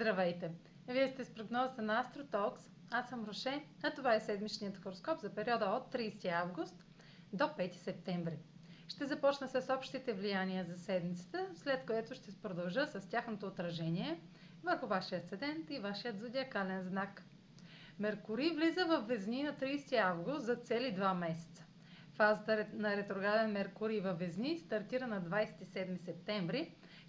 Здравейте! Вие сте с прогнозата на AstroTalks. Аз съм Роше, а това е седмичният хороскоп за периода от 30 август до 5 септември. Ще започна с общите влияния за седмицата, след което ще продължа с тяхното отражение върху вашия асцендент и вашият зодиакален знак. Меркурий влиза в Везни на 30 август за цели 2 месеца. Фазата на ретрограден Меркурий във Везни стартира на 27 септември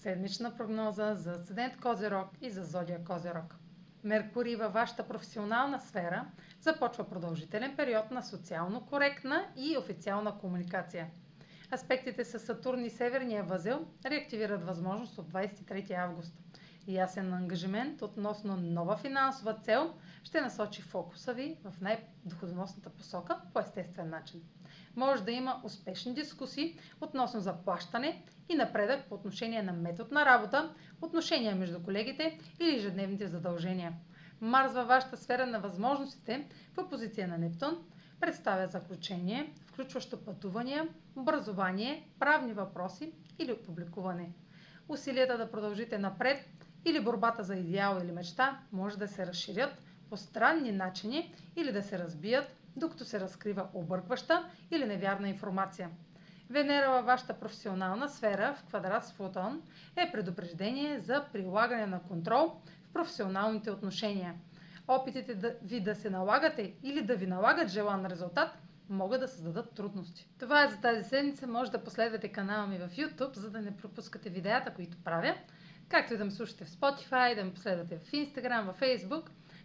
седмична прогноза за Асцендент Козерог и за Зодия Козерог. Меркурий във вашата професионална сфера започва продължителен период на социално коректна и официална комуникация. Аспектите с Сатурн и Северния възел реактивират възможност от 23 август. Ясен ангажимент относно нова финансова цел ще насочи фокуса ви в най-доходоносната посока по естествен начин може да има успешни дискусии относно заплащане и напредък по отношение на метод на работа, отношения между колегите или ежедневните задължения. Марс във вашата сфера на възможностите в позиция на Нептун представя заключение, включващо пътувания, образование, правни въпроси или публикуване. Усилията да продължите напред или борбата за идеал или мечта може да се разширят по странни начини или да се разбият докато се разкрива объркваща или невярна информация. Венера във вашата професионална сфера в квадрат с Фотон е предупреждение за прилагане на контрол в професионалните отношения. Опитите да ви да се налагате или да ви налагат желан резултат могат да създадат трудности. Това е за тази седмица. Може да последвате канала ми в YouTube, за да не пропускате видеята, които правя, както и да ме слушате в Spotify, да ме последвате в Instagram, в Facebook,